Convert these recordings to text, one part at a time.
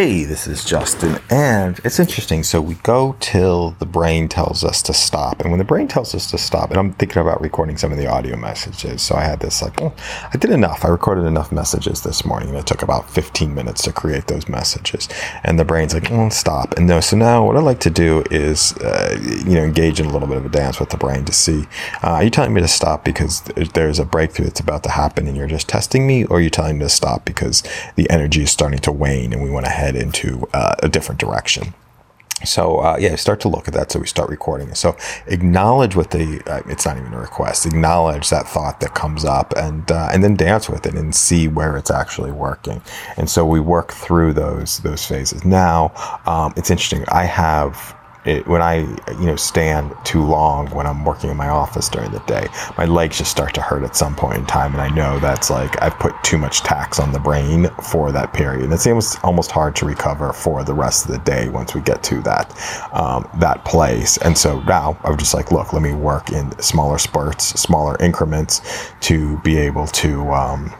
Hey, this is Justin, and it's interesting. So we go till the brain tells us to stop, and when the brain tells us to stop, and I'm thinking about recording some of the audio messages. So I had this like, oh, I did enough. I recorded enough messages this morning, it took about 15 minutes to create those messages. And the brain's like, oh, stop. And no, so now what I like to do is, uh, you know, engage in a little bit of a dance with the brain to see, uh, are you telling me to stop because there's a breakthrough that's about to happen, and you're just testing me, or are you telling me to stop because the energy is starting to wane, and we want to head into uh, a different direction. So uh, yeah, start to look at that. So we start recording. So acknowledge what the uh, it's not even a request. Acknowledge that thought that comes up, and uh, and then dance with it and see where it's actually working. And so we work through those those phases. Now um, it's interesting. I have it, when I, you know, stand too long when I'm working in my office during the day, my legs just start to hurt at some point in time, and I know that's like I've put too much tax on the brain for that period. And it's almost almost hard to recover for the rest of the day once we get to that um, that place. And so now I'm just like, look, let me work in smaller spurts, smaller increments to be able to. Um,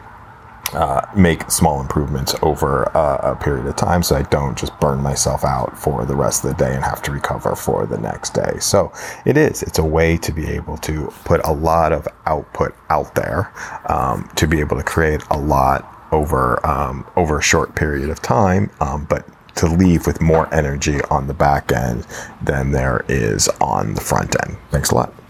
uh, make small improvements over uh, a period of time so I don't just burn myself out for the rest of the day and have to recover for the next day. So it is, it's a way to be able to put a lot of output out there um, to be able to create a lot over um, over a short period of time, um, but to leave with more energy on the back end than there is on the front end. Thanks a lot.